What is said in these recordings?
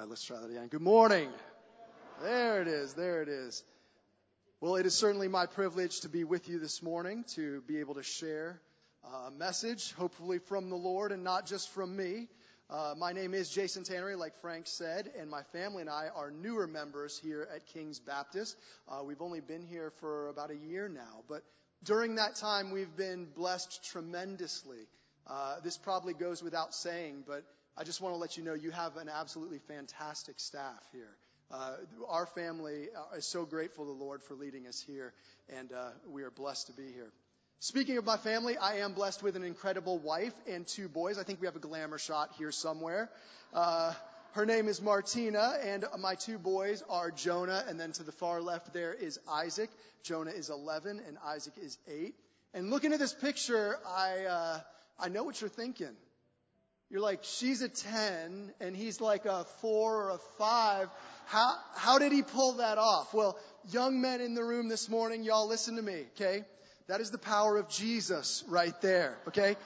right, let's try that again. Good morning. There it is. There it is. Well, it is certainly my privilege to be with you this morning to be able to share a message, hopefully from the Lord and not just from me. Uh, my name is Jason Tannery, like Frank said, and my family and I are newer members here at King's Baptist. Uh, we've only been here for about a year now, but during that time we've been blessed tremendously. Uh, this probably goes without saying, but I just want to let you know you have an absolutely fantastic staff here. Uh, our family uh, is so grateful to the Lord for leading us here, and uh, we are blessed to be here. Speaking of my family, I am blessed with an incredible wife and two boys. I think we have a glamour shot here somewhere. Uh, her name is Martina, and my two boys are Jonah, and then to the far left there is Isaac. Jonah is 11, and Isaac is 8. And looking at this picture, I, uh, I know what you're thinking. You're like, she's a 10 and he's like a 4 or a 5. How, how did he pull that off? Well, young men in the room this morning, y'all listen to me, okay? That is the power of Jesus right there, okay?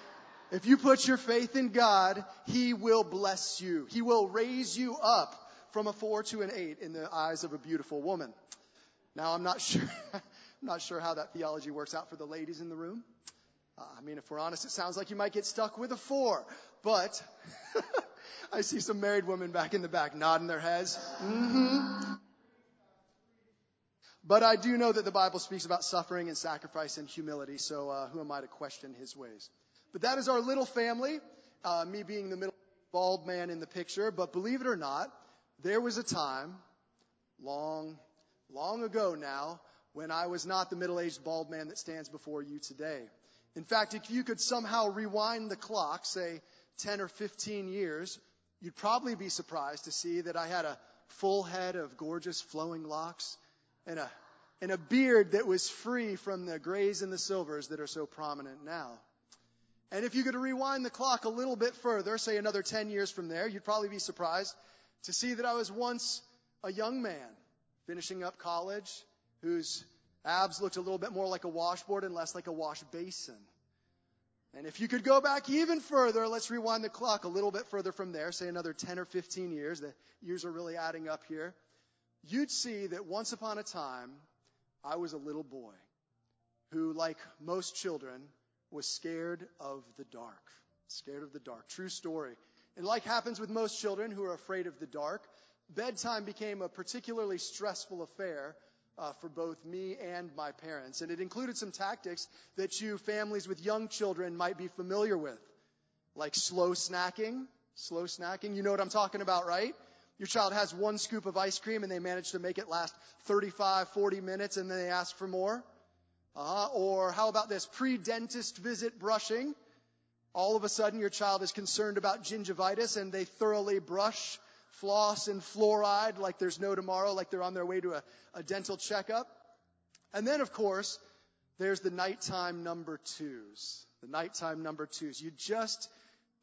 If you put your faith in God, He will bless you. He will raise you up from a 4 to an 8 in the eyes of a beautiful woman. Now, I'm not sure, I'm not sure how that theology works out for the ladies in the room. Uh, I mean, if we're honest, it sounds like you might get stuck with a four. But I see some married women back in the back nodding their heads. Mm-hmm. But I do know that the Bible speaks about suffering and sacrifice and humility, so uh, who am I to question his ways? But that is our little family, uh, me being the middle bald man in the picture. But believe it or not, there was a time, long, long ago now, when I was not the middle-aged bald man that stands before you today. In fact, if you could somehow rewind the clock, say 10 or 15 years, you'd probably be surprised to see that I had a full head of gorgeous flowing locks and a, and a beard that was free from the grays and the silvers that are so prominent now. And if you could rewind the clock a little bit further, say another 10 years from there, you'd probably be surprised to see that I was once a young man finishing up college whose Abs looked a little bit more like a washboard and less like a wash basin. And if you could go back even further, let's rewind the clock a little bit further from there, say another 10 or 15 years, the years are really adding up here, you'd see that once upon a time, I was a little boy who, like most children, was scared of the dark. Scared of the dark. True story. And like happens with most children who are afraid of the dark, bedtime became a particularly stressful affair uh, for both me and my parents. And it included some tactics that you families with young children might be familiar with, like slow snacking. Slow snacking. You know what I'm talking about, right? Your child has one scoop of ice cream and they manage to make it last 35, 40 minutes and then they ask for more. Uh, or how about this pre-dentist visit brushing? All of a sudden your child is concerned about gingivitis and they thoroughly brush floss and fluoride like there's no tomorrow, like they're on their way to a, a dental checkup. And then, of course, there's the nighttime number twos. The nighttime number twos. You just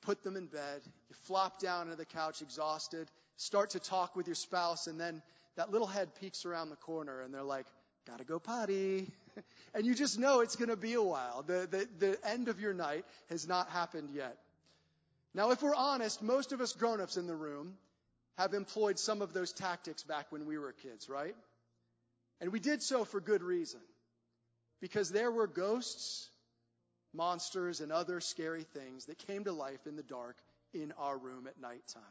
put them in bed, you flop down into the couch exhausted, start to talk with your spouse, and then that little head peeks around the corner and they're like, gotta go potty. and you just know it's gonna be a while. The, the, the end of your night has not happened yet. Now, if we're honest, most of us grown-ups in the room have employed some of those tactics back when we were kids, right? And we did so for good reason. Because there were ghosts, monsters, and other scary things that came to life in the dark in our room at nighttime.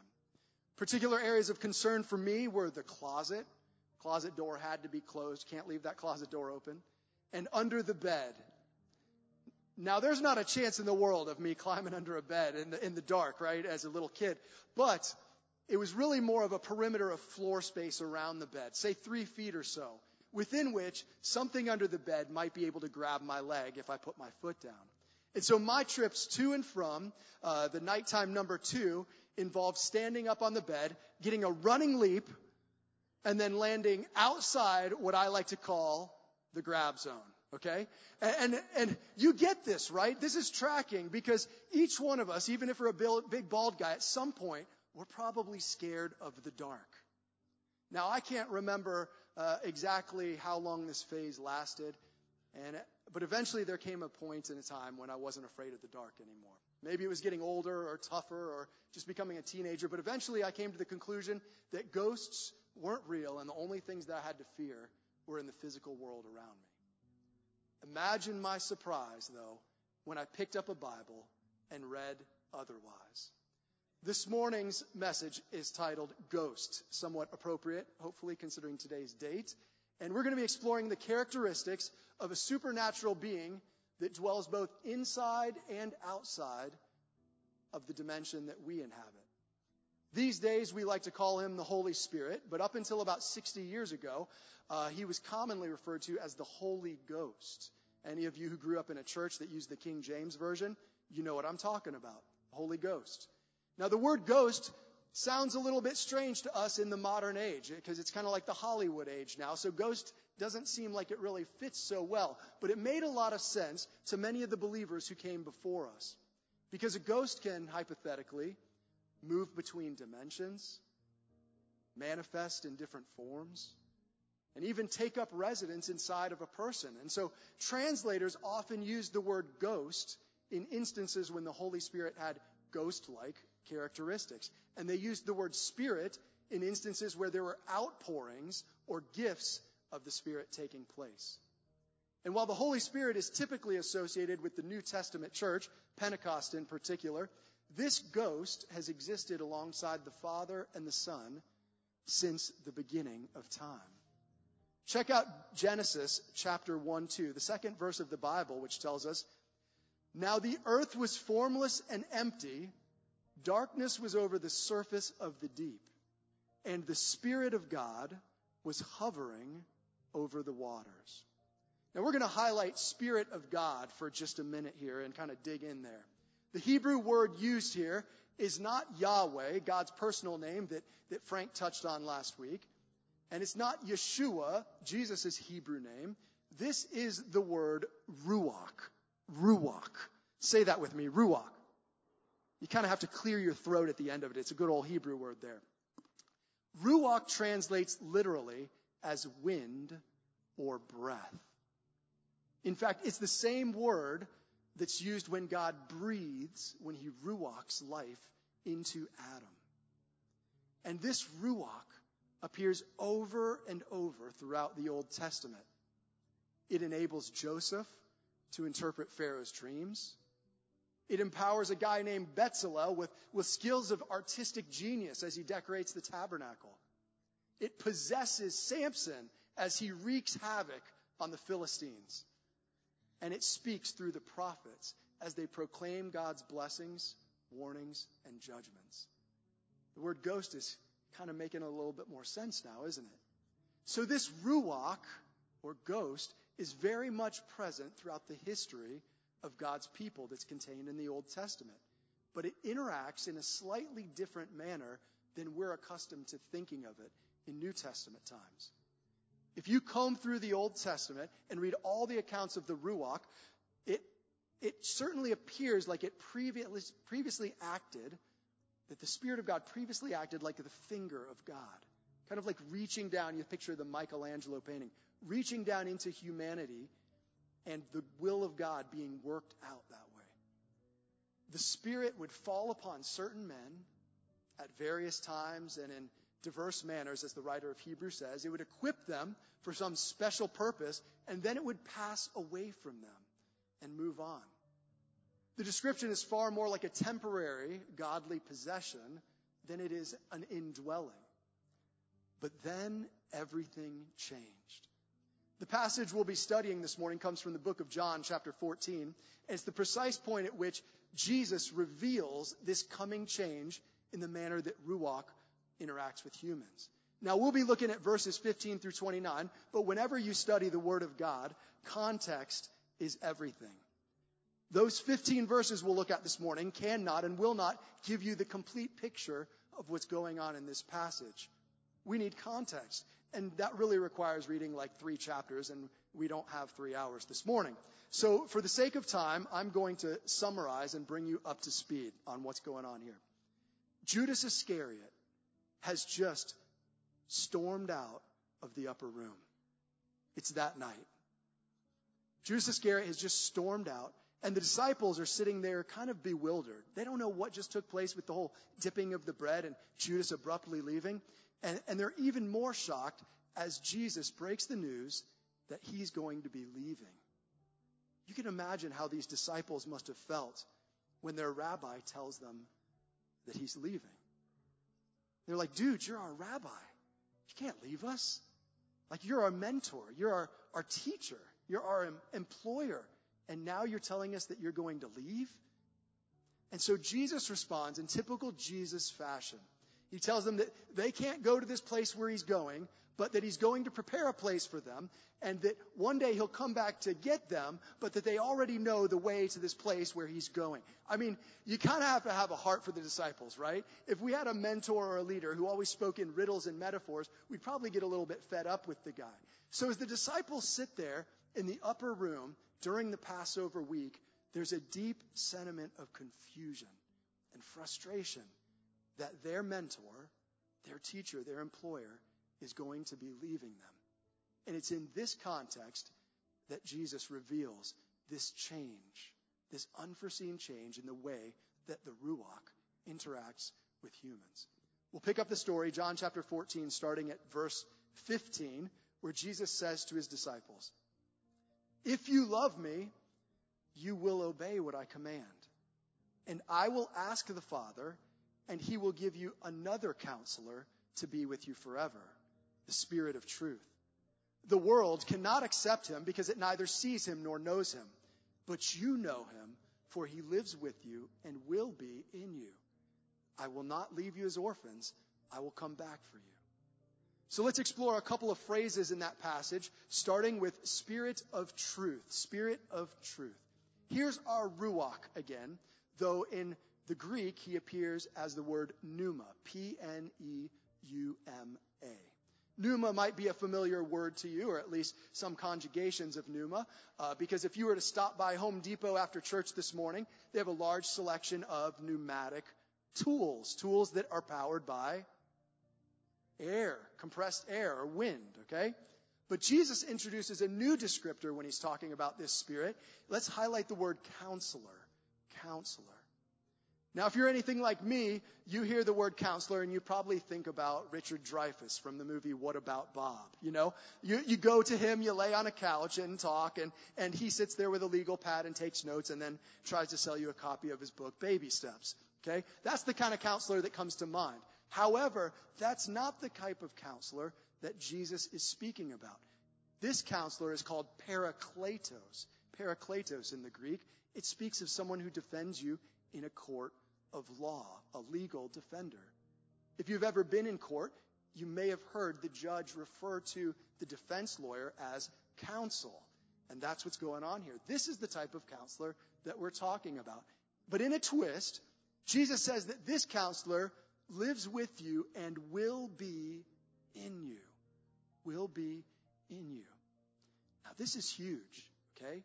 Particular areas of concern for me were the closet. Closet door had to be closed. Can't leave that closet door open. And under the bed. Now, there's not a chance in the world of me climbing under a bed in the, in the dark, right, as a little kid. But it was really more of a perimeter of floor space around the bed, say three feet or so, within which something under the bed might be able to grab my leg if I put my foot down. And so my trips to and from uh, the nighttime number two involved standing up on the bed, getting a running leap, and then landing outside what I like to call the grab zone. Okay? And, and, and, you get this, right? This is tracking because each one of us, even if we're a big bald guy, at some point we're probably scared of the dark. Now, I can't remember uh, exactly how long this phase lasted, and, but eventually there came a point in a time when I wasn't afraid of the dark anymore. Maybe it was getting older or tougher or just becoming a teenager, but eventually I came to the conclusion that ghosts weren't real and the only things that I had to fear were in the physical world around me. Imagine my surprise, though, when I picked up a Bible and read otherwise. This morning's message is titled Ghost, somewhat appropriate, hopefully, considering today's date. And we're going to be exploring the characteristics of a supernatural being that dwells both inside and outside of the dimension that we inhabit. These days, we like to call him the Holy Spirit, but up until about 60 years ago, uh, he was commonly referred to as the Holy Ghost. Any of you who grew up in a church that used the King James Version, you know what I'm talking about. Holy Ghost. Now, the word ghost sounds a little bit strange to us in the modern age because it's kind of like the Hollywood age now. So ghost doesn't seem like it really fits so well. But it made a lot of sense to many of the believers who came before us. Because a ghost can, hypothetically, move between dimensions, manifest in different forms, and even take up residence inside of a person. And so translators often use the word ghost in instances when the Holy Spirit had ghost like characteristics. And they used the word spirit in instances where there were outpourings or gifts of the Spirit taking place. And while the Holy Spirit is typically associated with the New Testament church, Pentecost in particular, this ghost has existed alongside the Father and the Son since the beginning of time. Check out Genesis chapter 1 2, the second verse of the Bible, which tells us, Now the earth was formless and empty, darkness was over the surface of the deep, and the Spirit of God was hovering over the waters. Now we're going to highlight Spirit of God for just a minute here and kind of dig in there. The Hebrew word used here is not Yahweh, God's personal name that, that Frank touched on last week. And it's not Yeshua, Jesus' Hebrew name. This is the word Ruach. Ruach. Say that with me, Ruach. You kind of have to clear your throat at the end of it. It's a good old Hebrew word there. Ruach translates literally as wind or breath. In fact, it's the same word that's used when God breathes, when he ruachs life into Adam. And this ruach appears over and over throughout the Old Testament. It enables Joseph to interpret Pharaoh's dreams. It empowers a guy named Bezalel with, with skills of artistic genius as he decorates the tabernacle. It possesses Samson as he wreaks havoc on the Philistines. And it speaks through the prophets as they proclaim God's blessings, warnings, and judgments. The word ghost is kind of making a little bit more sense now, isn't it? So this ruach, or ghost, is very much present throughout the history of God's people that's contained in the Old Testament. But it interacts in a slightly different manner than we're accustomed to thinking of it in New Testament times. If you comb through the Old Testament and read all the accounts of the Ruach, it, it certainly appears like it previously, previously acted, that the Spirit of God previously acted like the finger of God. Kind of like reaching down, you picture the Michelangelo painting, reaching down into humanity and the will of God being worked out that way. The Spirit would fall upon certain men at various times and in diverse manners, as the writer of Hebrews says. It would equip them for some special purpose, and then it would pass away from them and move on. The description is far more like a temporary godly possession than it is an indwelling. But then everything changed. The passage we'll be studying this morning comes from the book of John, chapter 14. It's the precise point at which Jesus reveals this coming change in the manner that Ruach interacts with humans. Now we'll be looking at verses 15 through 29, but whenever you study the Word of God, context is everything. Those 15 verses we'll look at this morning cannot and will not give you the complete picture of what's going on in this passage. We need context. And that really requires reading like three chapters, and we don't have three hours this morning. So for the sake of time, I'm going to summarize and bring you up to speed on what's going on here. Judas Iscariot has just stormed out of the upper room. It's that night. Judas Iscariot has just stormed out And the disciples are sitting there kind of bewildered. They don't know what just took place with the whole dipping of the bread and Judas abruptly leaving. And, and they're even more shocked as Jesus breaks the news that he's going to be leaving. You can imagine how these disciples must have felt when their rabbi tells them that he's leaving. They're like, dude, you're our rabbi. You can't leave us. Like, you're our mentor. You're our, our teacher. You're our em- employer. And now you're telling us that you're going to leave? And so Jesus responds in typical Jesus fashion. He tells them that they can't go to this place where he's going, but that he's going to prepare a place for them, and that one day he'll come back to get them, but that they already know the way to this place where he's going. I mean, you kind of have to have a heart for the disciples, right? If we had a mentor or a leader who always spoke in riddles and metaphors, we'd probably get a little bit fed up with the guy. So as the disciples sit there in the upper room during the Passover week, there's a deep sentiment of confusion and frustration that their mentor, their teacher, their employer is going to be leaving them. And it's in this context that Jesus reveals this change, this unforeseen change in the way that the Ruach interacts with humans. We'll pick up the story, John chapter 14, starting at verse 15, where Jesus says to his disciples, If you love me, you will obey what I command. And I will ask the Father, and he will give you another counselor to be with you forever, the Spirit of truth. The world cannot accept him because it neither sees him nor knows him. But you know him, for he lives with you and will be in you. I will not leave you as orphans. I will come back for you. So let's explore a couple of phrases in that passage, starting with Spirit of truth. Spirit of truth. Here's our Ruach again, though in the Greek, he appears as the word pneuma, P-N-E-U-M-A. Pneuma might be a familiar word to you, or at least some conjugations of pneuma, uh, because if you were to stop by Home Depot after church this morning, they have a large selection of pneumatic tools, tools that are powered by air, compressed air, or wind, okay? But Jesus introduces a new descriptor when he's talking about this spirit. Let's highlight the word counselor. Counselor. Now, if you're anything like me, you hear the word counselor and you probably think about Richard Dreyfuss from the movie What About Bob? You know, you, you go to him, you lay on a couch and talk and, and he sits there with a legal pad and takes notes and then tries to sell you a copy of his book, Baby Steps. Okay? That's the kind of counselor that comes to mind. However, that's not the type of counselor that Jesus is speaking about. This counselor is called parakletos. Parakletos in the Greek. It speaks of someone who defends you in a court of law, a legal defender. If you've ever been in court, you may have heard the judge refer to the defense lawyer as counsel. And that's what's going on here. This is the type of counselor that we're talking about. But in a twist, Jesus says that this counselor lives with you and will be in you. Will be in you. Now this is huge, okay?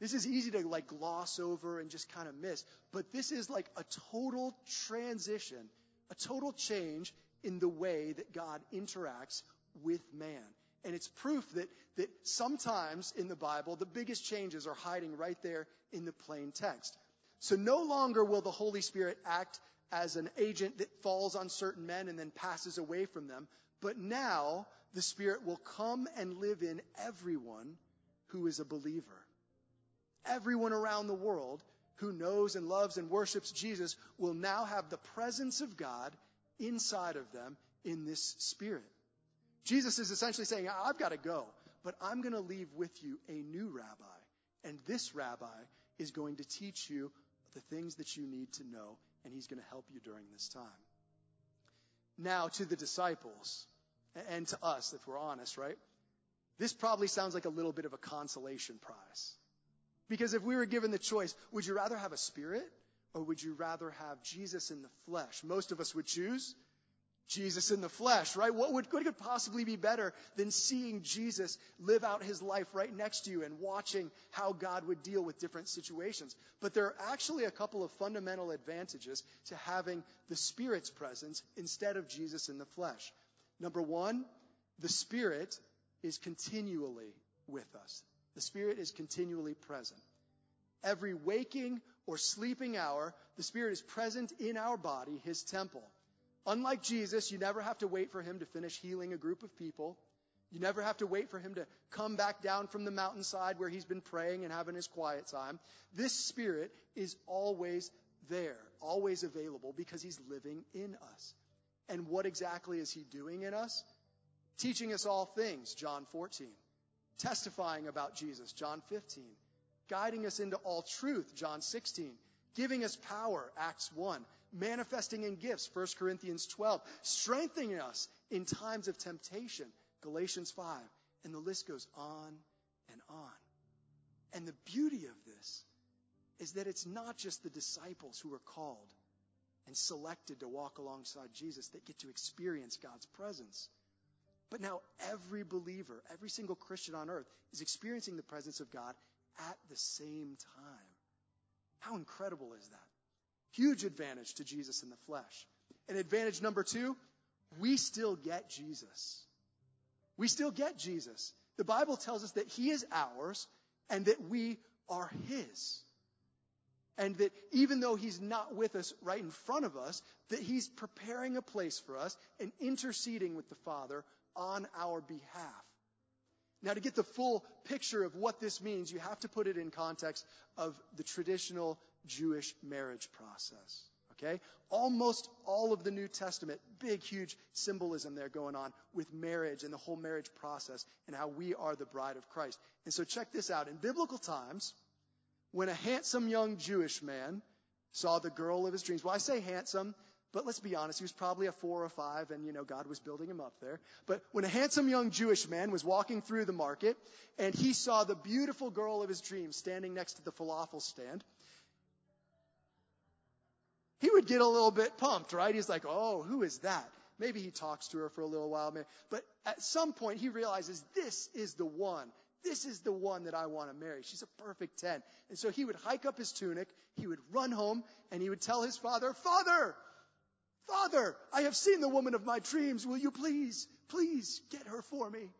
This is easy to like gloss over and just kind of miss, but this is like a total transition, a total change in the way that God interacts with man. And it's proof that, that sometimes in the Bible, the biggest changes are hiding right there in the plain text. So no longer will the Holy Spirit act as an agent that falls on certain men and then passes away from them, but now the Spirit will come and live in everyone who is a believer everyone around the world who knows and loves and worships Jesus will now have the presence of God inside of them in this spirit. Jesus is essentially saying, I've got to go, but I'm going to leave with you a new rabbi. And this rabbi is going to teach you the things that you need to know, and he's going to help you during this time. Now, to the disciples, and to us, if we're honest, right? This probably sounds like a little bit of a consolation prize. Because if we were given the choice, would you rather have a spirit or would you rather have Jesus in the flesh? Most of us would choose Jesus in the flesh, right? What would, what could possibly be better than seeing Jesus live out his life right next to you and watching how God would deal with different situations? But there are actually a couple of fundamental advantages to having the Spirit's presence instead of Jesus in the flesh. Number one, the Spirit is continually with us. The Spirit is continually present. Every waking or sleeping hour, the Spirit is present in our body, His temple. Unlike Jesus, you never have to wait for Him to finish healing a group of people. You never have to wait for Him to come back down from the mountainside where He's been praying and having His quiet time. This Spirit is always there, always available because He's living in us. And what exactly is He doing in us? Teaching us all things, John 14. Testifying about Jesus, John 15 guiding us into all truth, John 16, giving us power, Acts 1, manifesting in gifts, 1 Corinthians 12, strengthening us in times of temptation, Galatians 5, and the list goes on and on. And the beauty of this is that it's not just the disciples who are called and selected to walk alongside Jesus that get to experience God's presence. But now every believer, every single Christian on earth is experiencing the presence of God at the same time. How incredible is that? Huge advantage to Jesus in the flesh. And advantage number two, we still get Jesus. We still get Jesus. The Bible tells us that He is ours and that we are His. And that even though He's not with us right in front of us, that He's preparing a place for us and interceding with the Father on our behalf. Now, to get the full picture of what this means, you have to put it in context of the traditional Jewish marriage process. Okay? Almost all of the New Testament, big, huge symbolism there going on with marriage and the whole marriage process and how we are the bride of Christ. And so check this out. In biblical times, when a handsome young Jewish man saw the girl of his dreams, well, I say handsome but let's be honest, he was probably a four or five, and you know, God was building him up there. But when a handsome young Jewish man was walking through the market, and he saw the beautiful girl of his dreams standing next to the falafel stand, he would get a little bit pumped, right? He's like, oh, who is that? Maybe he talks to her for a little while, but at some point he realizes this is the one. This is the one that I want to marry. She's a perfect 10. And so he would hike up his tunic, he would run home, and he would tell his father, Father, Father, I have seen the woman of my dreams. Will you please, please get her for me?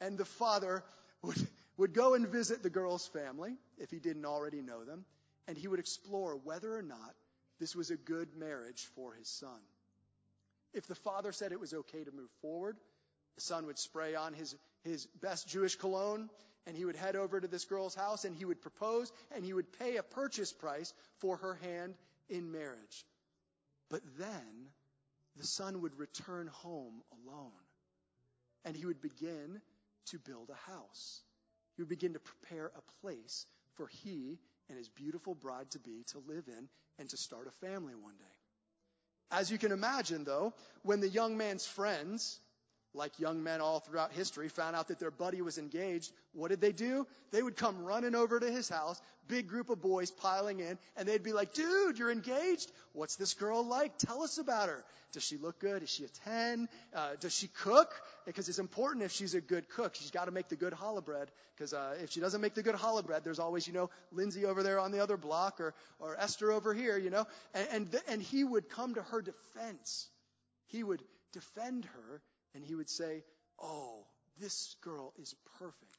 And the father would, would go and visit the girl's family, if he didn't already know them, and he would explore whether or not this was a good marriage for his son. If the father said it was okay to move forward, the son would spray on his, his best Jewish cologne, and he would head over to this girl's house, and he would propose, and he would pay a purchase price for her hand in marriage. But then the son would return home alone. And he would begin to build a house. He would begin to prepare a place for he and his beautiful bride to be to live in and to start a family one day. As you can imagine, though, when the young man's friends like young men all throughout history, found out that their buddy was engaged, what did they do? They would come running over to his house, big group of boys piling in, and they'd be like, dude, you're engaged? What's this girl like? Tell us about her. Does she look good? Is she a 10? Uh, does she cook? Because it's important if she's a good cook. She's got to make the good challah bread. Because uh, if she doesn't make the good challah bread, there's always, you know, Lindsay over there on the other block or, or Esther over here, you know. And, and, th- and he would come to her defense. He would defend her and he would say, Oh, this girl is perfect.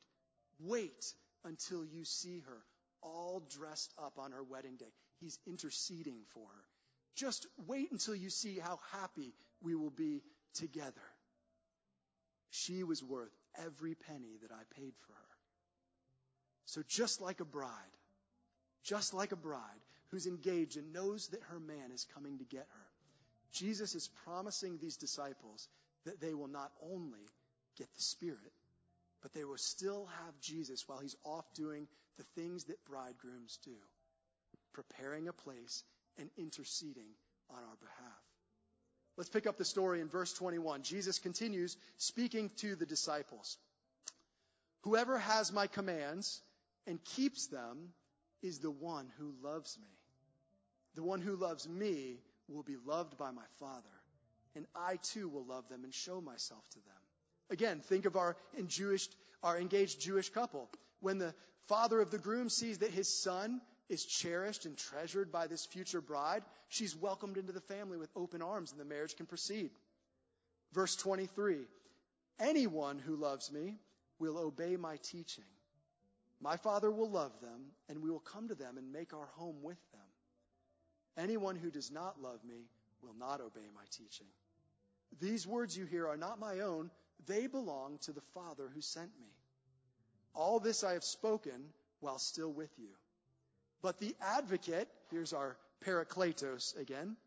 Wait until you see her all dressed up on her wedding day. He's interceding for her. Just wait until you see how happy we will be together. She was worth every penny that I paid for her. So just like a bride, just like a bride who's engaged and knows that her man is coming to get her, Jesus is promising these disciples that they will not only get the Spirit, but they will still have Jesus while he's off doing the things that bridegrooms do, preparing a place and interceding on our behalf. Let's pick up the story in verse 21. Jesus continues speaking to the disciples. Whoever has my commands and keeps them is the one who loves me. The one who loves me will be loved by my Father and I too will love them and show myself to them. Again, think of our, Jewish, our engaged Jewish couple. When the father of the groom sees that his son is cherished and treasured by this future bride, she's welcomed into the family with open arms and the marriage can proceed. Verse 23 Anyone who loves me will obey my teaching. My Father will love them, and we will come to them and make our home with them. Anyone who does not love me will not obey my teaching. These words you hear are not my own, they belong to the Father who sent me. All this I have spoken while still with you. But the advocate, here's our parakletos again,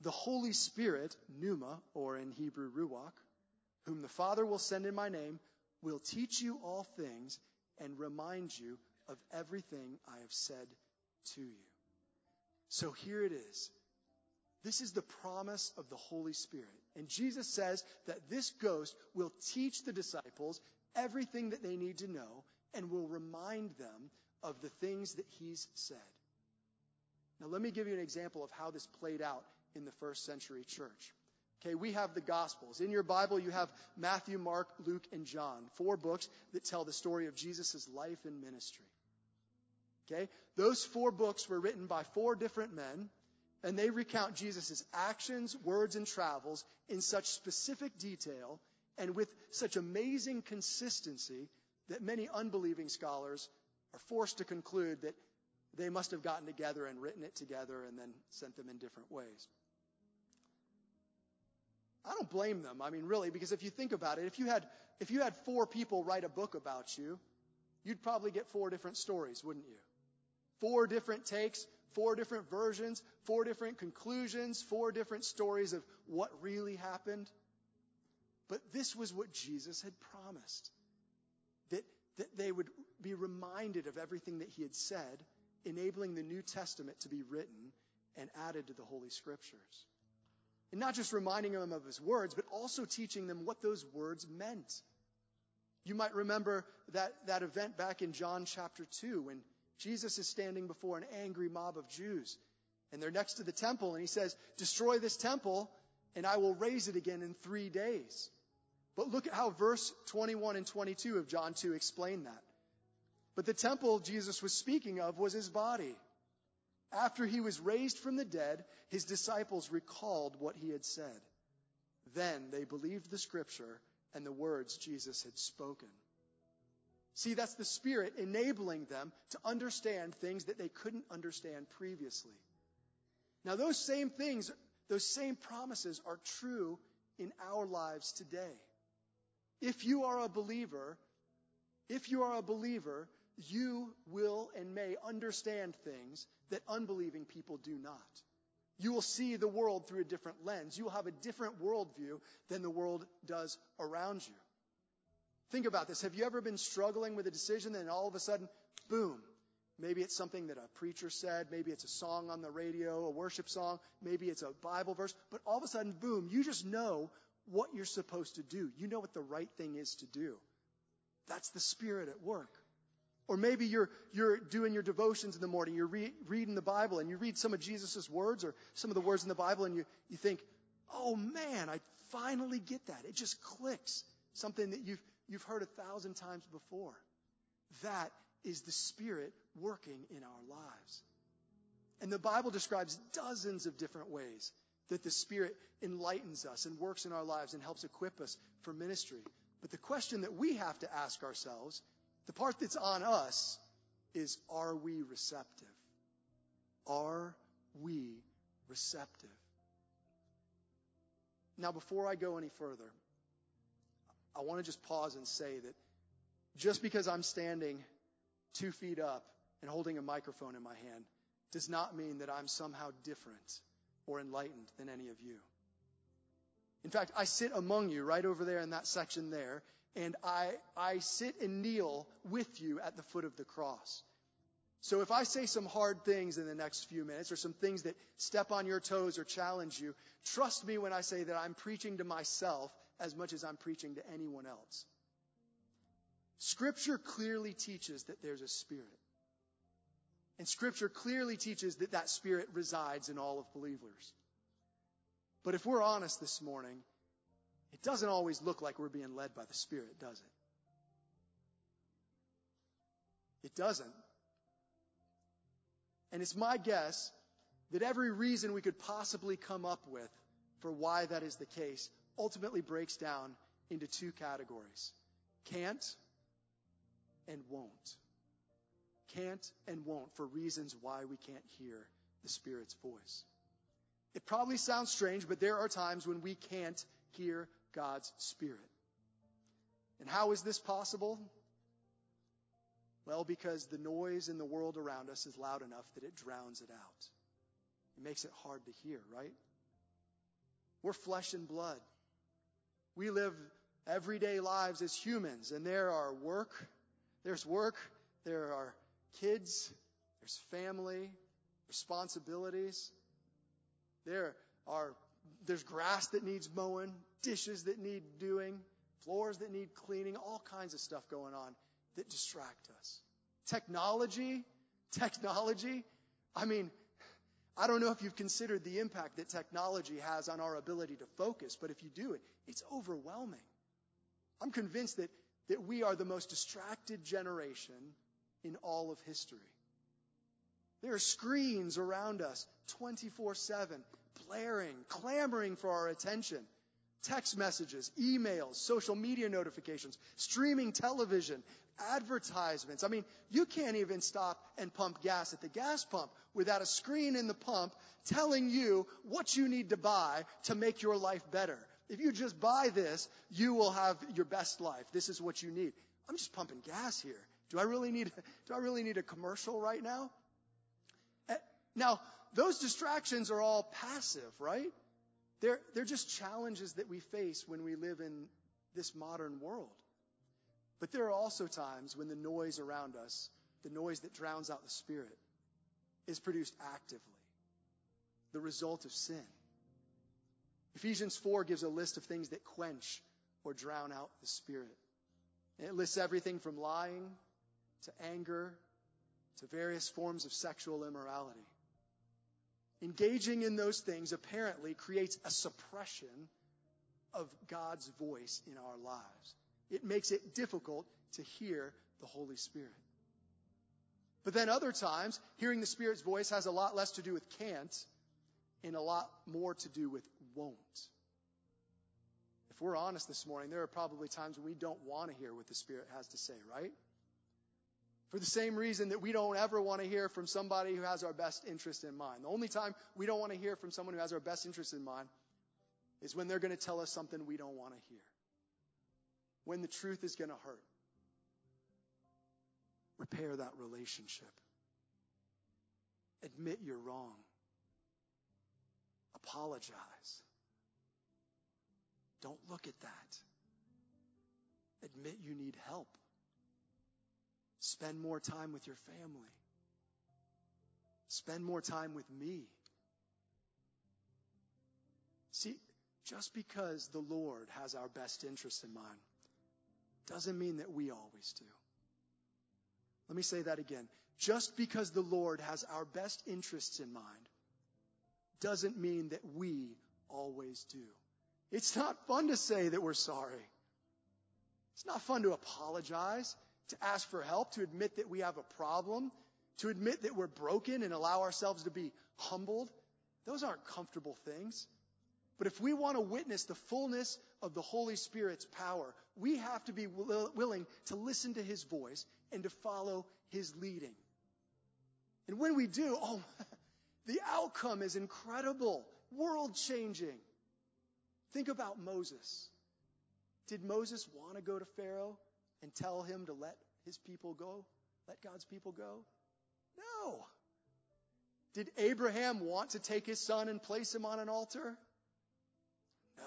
the Holy Spirit, pneuma, or in Hebrew, ruach, whom the Father will send in my name, will teach you all things and remind you of everything I have said to you. So here it is. This is the promise of the Holy Spirit. And Jesus says that this ghost will teach the disciples everything that they need to know and will remind them of the things that he's said. Now, let me give you an example of how this played out in the first century church. Okay, we have the Gospels. In your Bible, you have Matthew, Mark, Luke, and John, four books that tell the story of Jesus' life and ministry. Okay, those four books were written by four different men, and they recount Jesus' actions, words, and travels in such specific detail and with such amazing consistency that many unbelieving scholars are forced to conclude that they must have gotten together and written it together and then sent them in different ways. I don't blame them. I mean, really, because if you think about it, if you had, if you had four people write a book about you, you'd probably get four different stories, wouldn't you? Four different takes, four different versions, four different conclusions, four different stories of what really happened. But this was what Jesus had promised. That, that they would be reminded of everything that he had said, enabling the New Testament to be written and added to the Holy Scriptures. And not just reminding them of his words, but also teaching them what those words meant. You might remember that, that event back in John chapter 2 when Jesus is standing before an angry mob of Jews. And they're next to the temple, and he says, Destroy this temple, and I will raise it again in three days. But look at how verse 21 and 22 of John 2 explain that. But the temple Jesus was speaking of was his body. After he was raised from the dead, his disciples recalled what he had said. Then they believed the scripture and the words Jesus had spoken. See, that's the Spirit enabling them to understand things that they couldn't understand previously. Now, those same things, those same promises are true in our lives today. If you are a believer, if you are a believer, you will and may understand things that unbelieving people do not. You will see the world through a different lens. You will have a different worldview than the world does around you. Think about this. Have you ever been struggling with a decision and all of a sudden, boom, Maybe it's something that a preacher said. Maybe it's a song on the radio, a worship song. Maybe it's a Bible verse. But all of a sudden, boom, you just know what you're supposed to do. You know what the right thing is to do. That's the Spirit at work. Or maybe you're, you're doing your devotions in the morning, you're re- reading the Bible, and you read some of Jesus' words or some of the words in the Bible, and you, you think, oh man, I finally get that. It just clicks. Something that you've, you've heard a thousand times before. That is the Spirit working in our lives. And the Bible describes dozens of different ways that the Spirit enlightens us and works in our lives and helps equip us for ministry. But the question that we have to ask ourselves the part that's on us is are we receptive? Are we receptive? Now, before I go any further, I want to just pause and say that just because I'm standing two feet up and holding a microphone in my hand does not mean that I'm somehow different or enlightened than any of you. In fact, I sit among you right over there in that section there, and I, I sit and kneel with you at the foot of the cross. So if I say some hard things in the next few minutes or some things that step on your toes or challenge you, trust me when I say that I'm preaching to myself as much as I'm preaching to anyone else. Scripture clearly teaches that there's a spirit. And scripture clearly teaches that that spirit resides in all of believers. But if we're honest this morning, it doesn't always look like we're being led by the Spirit, does it? It doesn't. And it's my guess that every reason we could possibly come up with for why that is the case ultimately breaks down into two categories can't and won't. Can't and won't for reasons why we can't hear the Spirit's voice. It probably sounds strange, but there are times when we can't hear God's Spirit. And how is this possible? Well, because the noise in the world around us is loud enough that it drowns it out. It makes it hard to hear, right? We're flesh and blood. We live everyday lives as humans, and there are work, there's work, there are kids, there's family, responsibilities. There are there's grass that needs mowing, dishes that need doing, floors that need cleaning, all kinds of stuff going on that distract us. Technology, technology. I mean, I don't know if you've considered the impact that technology has on our ability to focus, but if you do it, it's overwhelming. I'm convinced that, that we are the most distracted generation in all of history. There are screens around us 24 7, blaring, clamoring for our attention. Text messages, emails, social media notifications, streaming television, advertisements. I mean, you can't even stop and pump gas at the gas pump without a screen in the pump telling you what you need to buy to make your life better. If you just buy this, you will have your best life. This is what you need. I'm just pumping gas here. Do I really need, do I really need a commercial right now? Eh, now, those distractions are all passive, right? They're, they're just challenges that we face when we live in this modern world. But there are also times when the noise around us, the noise that drowns out the Spirit, is produced actively. The result of sin. Ephesians 4 gives a list of things that quench or drown out the Spirit. It lists everything from lying to anger to various forms of sexual immorality. Engaging in those things apparently creates a suppression of God's voice in our lives. It makes it difficult to hear the Holy Spirit. But then other times, hearing the Spirit's voice has a lot less to do with can't and a lot more to do with won't. If we're honest this morning, there are probably times when we don't want to hear what the Spirit has to say, right? For the same reason that we don't ever want to hear from somebody who has our best interest in mind. The only time we don't want to hear from someone who has our best interest in mind is when they're going to tell us something we don't want to hear. When the truth is going to hurt. Repair that relationship. Admit you're wrong. Apologize. Don't look at that. Admit you need help. Spend more time with your family. Spend more time with me. See, just because the Lord has our best interests in mind doesn't mean that we always do. Let me say that again. Just because the Lord has our best interests in mind doesn't mean that we always do. It's not fun to say that we're sorry. It's not fun to apologize to ask for help, to admit that we have a problem, to admit that we're broken and allow ourselves to be humbled. Those aren't comfortable things. But if we want to witness the fullness of the Holy Spirit's power, we have to be willing to listen to His voice and to follow His leading. And when we do, oh, the outcome is incredible, world changing. Think about Moses. Did Moses want to go to Pharaoh? And tell him to let his people go? Let God's people go? No. Did Abraham want to take his son and place him on an altar? No.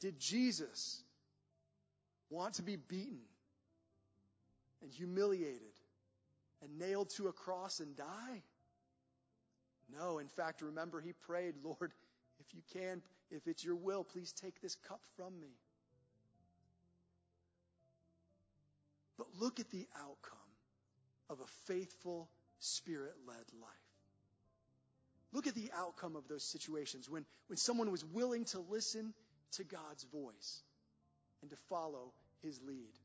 Did Jesus want to be beaten and humiliated and nailed to a cross and die? No. In fact, remember, he prayed, Lord, if you can, if it's your will, please take this cup from me. But look at the outcome of a faithful, spirit led life. Look at the outcome of those situations when, when someone was willing to listen to God's voice and to follow his lead.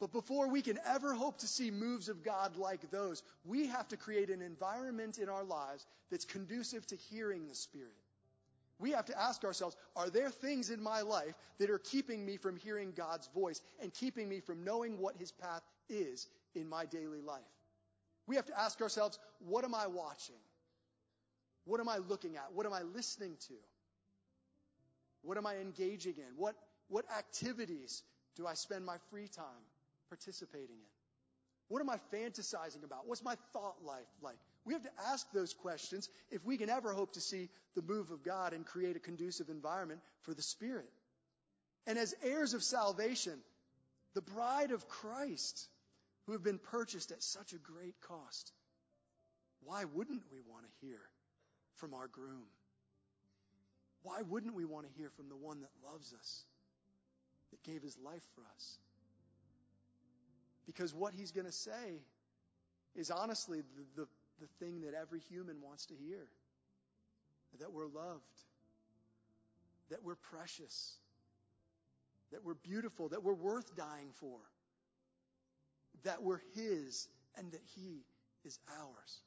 But before we can ever hope to see moves of God like those, we have to create an environment in our lives that's conducive to hearing the Spirit. We have to ask ourselves, are there things in my life that are keeping me from hearing God's voice and keeping me from knowing what his path is in my daily life? We have to ask ourselves, what am I watching? What am I looking at? What am I listening to? What am I engaging in? What, what activities do I spend my free time participating in? What am I fantasizing about? What's my thought life like? We have to ask those questions if we can ever hope to see the move of God and create a conducive environment for the Spirit. And as heirs of salvation, the bride of Christ, who have been purchased at such a great cost, why wouldn't we want to hear from our groom? Why wouldn't we want to hear from the one that loves us, that gave his life for us? Because what he's going to say is honestly the, the, the thing that every human wants to hear that we're loved, that we're precious, that we're beautiful, that we're worth dying for, that we're His, and that He is ours.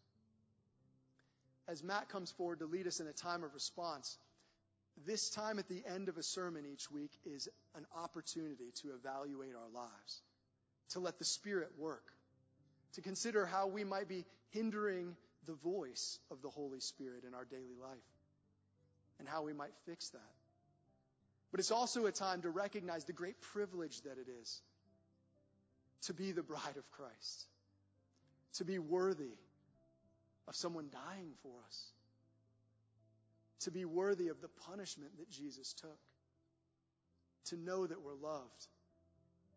As Matt comes forward to lead us in a time of response, this time at the end of a sermon each week is an opportunity to evaluate our lives, to let the Spirit work, to consider how we might be hindering the voice of the Holy Spirit in our daily life and how we might fix that. But it's also a time to recognize the great privilege that it is to be the bride of Christ, to be worthy of someone dying for us, to be worthy of the punishment that Jesus took, to know that we're loved,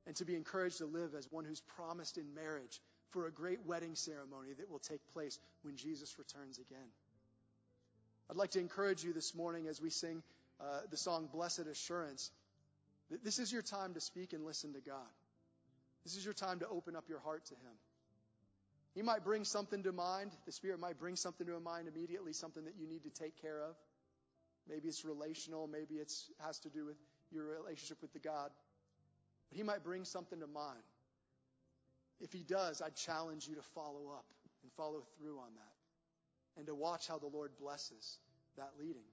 and to be encouraged to live as one who's promised in marriage for a great wedding ceremony that will take place when Jesus returns again. I'd like to encourage you this morning as we sing uh, the song Blessed Assurance that this is your time to speak and listen to God. This is your time to open up your heart to Him. He might bring something to mind. The Spirit might bring something to mind immediately, something that you need to take care of. Maybe it's relational. Maybe it has to do with your relationship with the God. But He might bring something to mind. If He does, I'd challenge you to follow up and follow through on that and to watch how the Lord blesses that leading.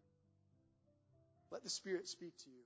Let the Spirit speak to you.